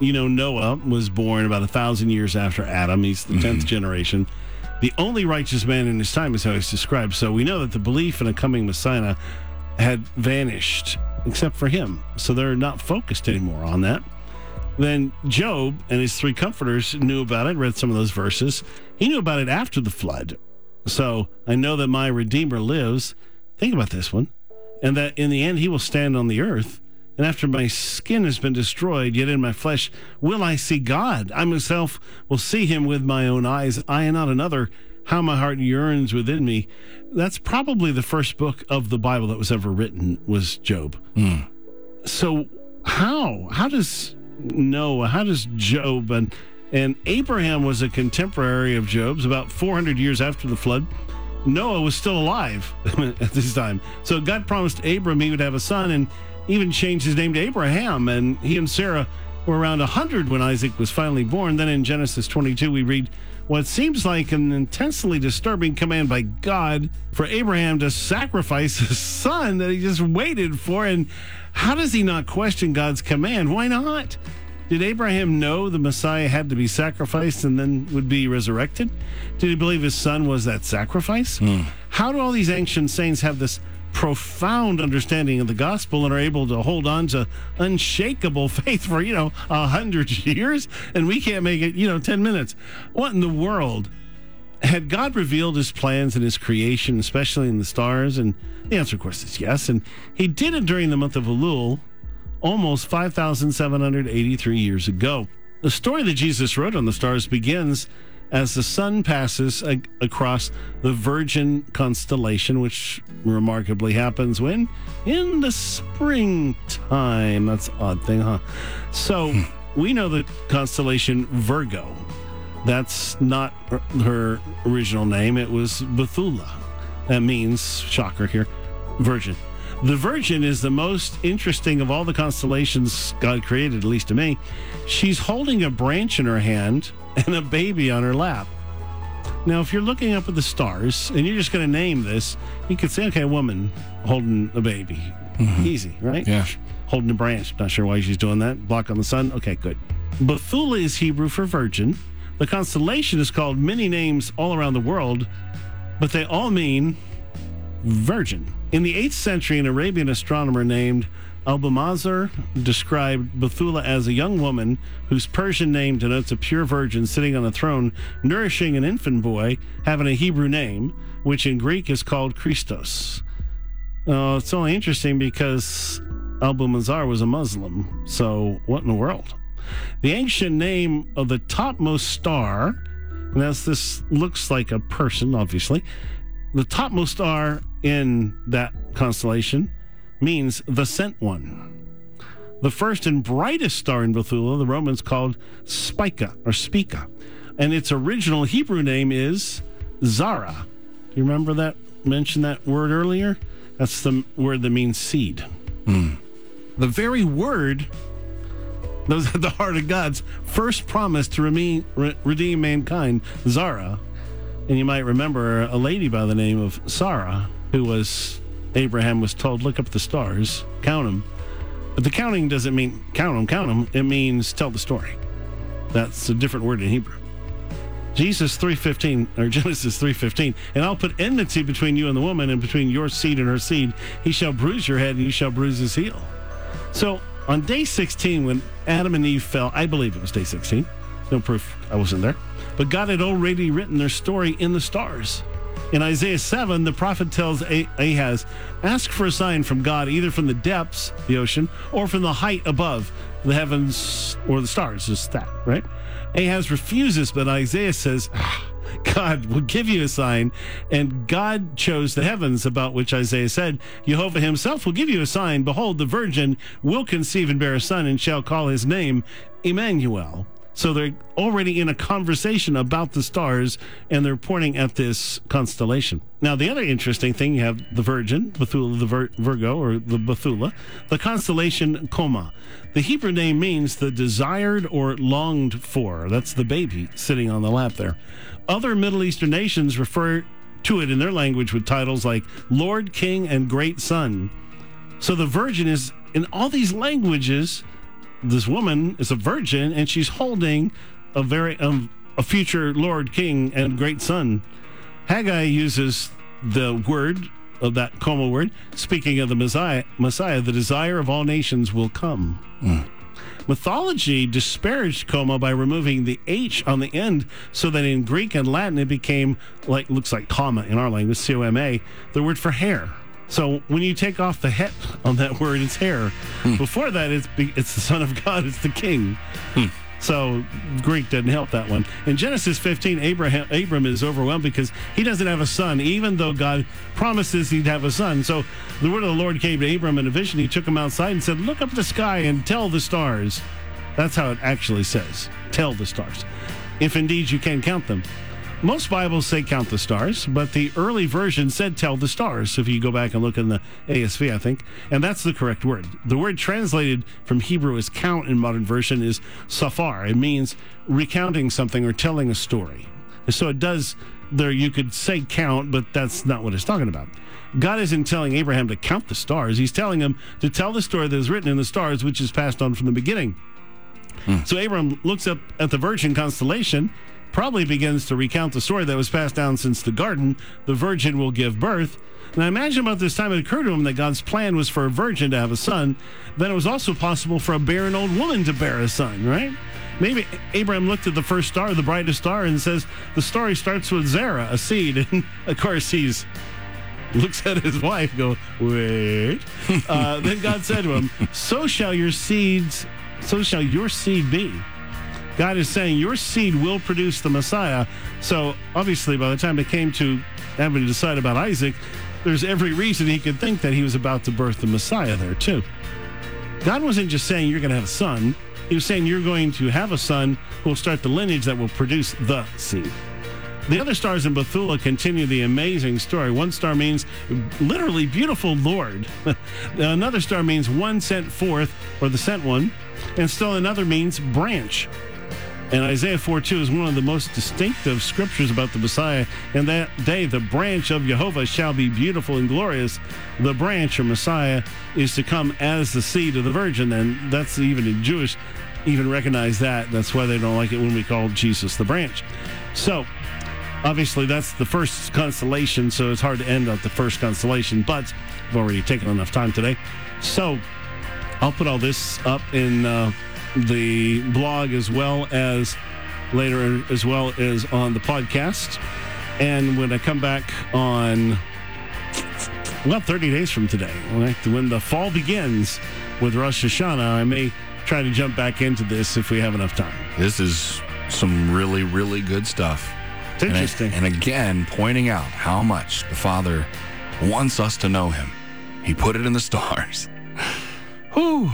You know, Noah was born about a thousand years after Adam. He's the 10th mm-hmm. generation. The only righteous man in his time is how he's described. So we know that the belief in a coming Messiah had vanished, except for him. So they're not focused anymore on that. Then Job and his three comforters knew about it, read some of those verses. He knew about it after the flood. So I know that my Redeemer lives. Think about this one. And that in the end he will stand on the earth. And after my skin has been destroyed, yet in my flesh will I see God. I myself will see him with my own eyes. I and not another. How my heart yearns within me. That's probably the first book of the Bible that was ever written was Job. Hmm. So how? How does Noah, how does Job and and Abraham was a contemporary of Job's about 400 years after the flood. Noah was still alive at this time. So God promised Abram he would have a son and even changed his name to Abraham. And he and Sarah were around 100 when Isaac was finally born. Then in Genesis 22, we read what seems like an intensely disturbing command by God for Abraham to sacrifice his son that he just waited for. And how does he not question God's command? Why not? Did Abraham know the Messiah had to be sacrificed and then would be resurrected? Did he believe his son was that sacrifice? Hmm. How do all these ancient saints have this profound understanding of the gospel and are able to hold on to unshakable faith for, you know, a hundred years and we can't make it, you know, 10 minutes? What in the world? Had God revealed his plans and his creation, especially in the stars? And the answer, of course, is yes. And he did it during the month of Elul, almost 5,783 years ago. The story that Jesus wrote on the stars begins as the sun passes a- across the Virgin constellation, which remarkably happens when? In the springtime. That's an odd thing, huh? So hmm. we know the constellation Virgo. That's not her- her original name. It was Bethula. That means, shocker here, virgin. The Virgin is the most interesting of all the constellations God created, at least to me. She's holding a branch in her hand and a baby on her lap. Now, if you're looking up at the stars and you're just going to name this, you could say, okay, a woman holding a baby. Mm-hmm. Easy, right? Yeah. Holding a branch. Not sure why she's doing that. Block on the sun. Okay, good. Bethula is Hebrew for virgin. The constellation is called many names all around the world, but they all mean virgin. In the 8th century, an Arabian astronomer named Albumazar described Bethula as a young woman whose Persian name denotes a pure virgin sitting on a throne, nourishing an infant boy, having a Hebrew name, which in Greek is called Christos. Uh, it's only interesting because Albumazar was a Muslim. So, what in the world? The ancient name of the topmost star, and as this looks like a person, obviously, the topmost star in that constellation means the sent one. The first and brightest star in Bethula, the Romans called Spica or Spica, and its original Hebrew name is Zara. Do you remember that? Mentioned that word earlier. That's the word that means seed. Hmm. The very word that was at the heart of God's first promise to redeem, re- redeem mankind, Zara. And you might remember a lady by the name of Sarah, who was, Abraham was told, look up the stars, count them. But the counting doesn't mean count them, count them. It means tell the story. That's a different word in Hebrew. Jesus 3:15 or Genesis 3:15 and I'll put enmity between you and the woman and between your seed and her seed he shall bruise your head and you shall bruise his heel. So on day 16 when Adam and Eve fell I believe it was day 16 no proof I wasn't there but God had already written their story in the stars. In Isaiah 7, the prophet tells Ah- Ahaz, Ask for a sign from God, either from the depths, the ocean, or from the height above, the heavens or the stars. Is that, right? Ahaz refuses, but Isaiah says, "Ah, God will give you a sign. And God chose the heavens, about which Isaiah said, Jehovah himself will give you a sign. Behold, the virgin will conceive and bear a son, and shall call his name Emmanuel. So they're already in a conversation about the stars and they're pointing at this constellation. Now, the other interesting thing you have the Virgin, Bethula, the Vir- Virgo, or the Bethula, the constellation Coma. The Hebrew name means the desired or longed for. That's the baby sitting on the lap there. Other Middle Eastern nations refer to it in their language with titles like Lord, King, and Great Son. So the Virgin is in all these languages this woman is a virgin and she's holding a very um, a future Lord King and great son. Haggai uses the word of that coma word, speaking of the Messiah, Messiah, the desire of all nations will come. Mythology disparaged coma by removing the H on the end so that in Greek and Latin it became like looks like comma in our language, C O M A, the word for hair. So when you take off the het on that word, it's hair. Hmm. Before that, it's it's the Son of God, it's the King. Hmm. So Greek doesn't help that one. In Genesis 15, Abraham Abram is overwhelmed because he doesn't have a son, even though God promises he'd have a son. So the word of the Lord came to Abram in a vision. He took him outside and said, "Look up the sky and tell the stars." That's how it actually says. Tell the stars, if indeed you can count them. Most Bibles say count the stars, but the early version said tell the stars. If you go back and look in the ASV, I think, and that's the correct word. The word translated from Hebrew as count in modern version is safar. It means recounting something or telling a story. So it does there you could say count, but that's not what it's talking about. God isn't telling Abraham to count the stars. He's telling him to tell the story that is written in the stars, which is passed on from the beginning. Hmm. So Abram looks up at the Virgin constellation, probably begins to recount the story that was passed down since the garden. The virgin will give birth. And I imagine about this time it occurred to him that God's plan was for a virgin to have a son. Then it was also possible for a barren old woman to bear a son, right? Maybe Abraham looked at the first star, the brightest star, and says the story starts with Zerah, a seed. And of course, he's looks at his wife, go, wait. Uh, then God said to him, So shall your seeds, so shall your seed be. God is saying your seed will produce the Messiah. So obviously, by the time it came to having to decide about Isaac, there's every reason he could think that he was about to birth the Messiah there too. God wasn't just saying you're going to have a son. He was saying you're going to have a son who will start the lineage that will produce the seed. The other stars in Bethula continue the amazing story. One star means literally beautiful Lord. another star means one sent forth, or the sent one. And still another means branch. And Isaiah 4 2 is one of the most distinctive scriptures about the Messiah. And that day, the branch of Jehovah shall be beautiful and glorious. The branch or Messiah is to come as the seed of the virgin. And that's even in Jewish, even recognize that. That's why they don't like it when we call Jesus the branch. So, obviously, that's the first constellation. So it's hard to end at the first constellation. But I've already taken enough time today. So, I'll put all this up in uh, the blog as well as later as well as on the podcast. And when I come back on well, 30 days from today, when the fall begins with Rosh Hashanah, I may try to jump back into this if we have enough time. This is some really, really good stuff. It's And, interesting. and again, pointing out how much the Father wants us to know Him. He put it in the stars. Whew.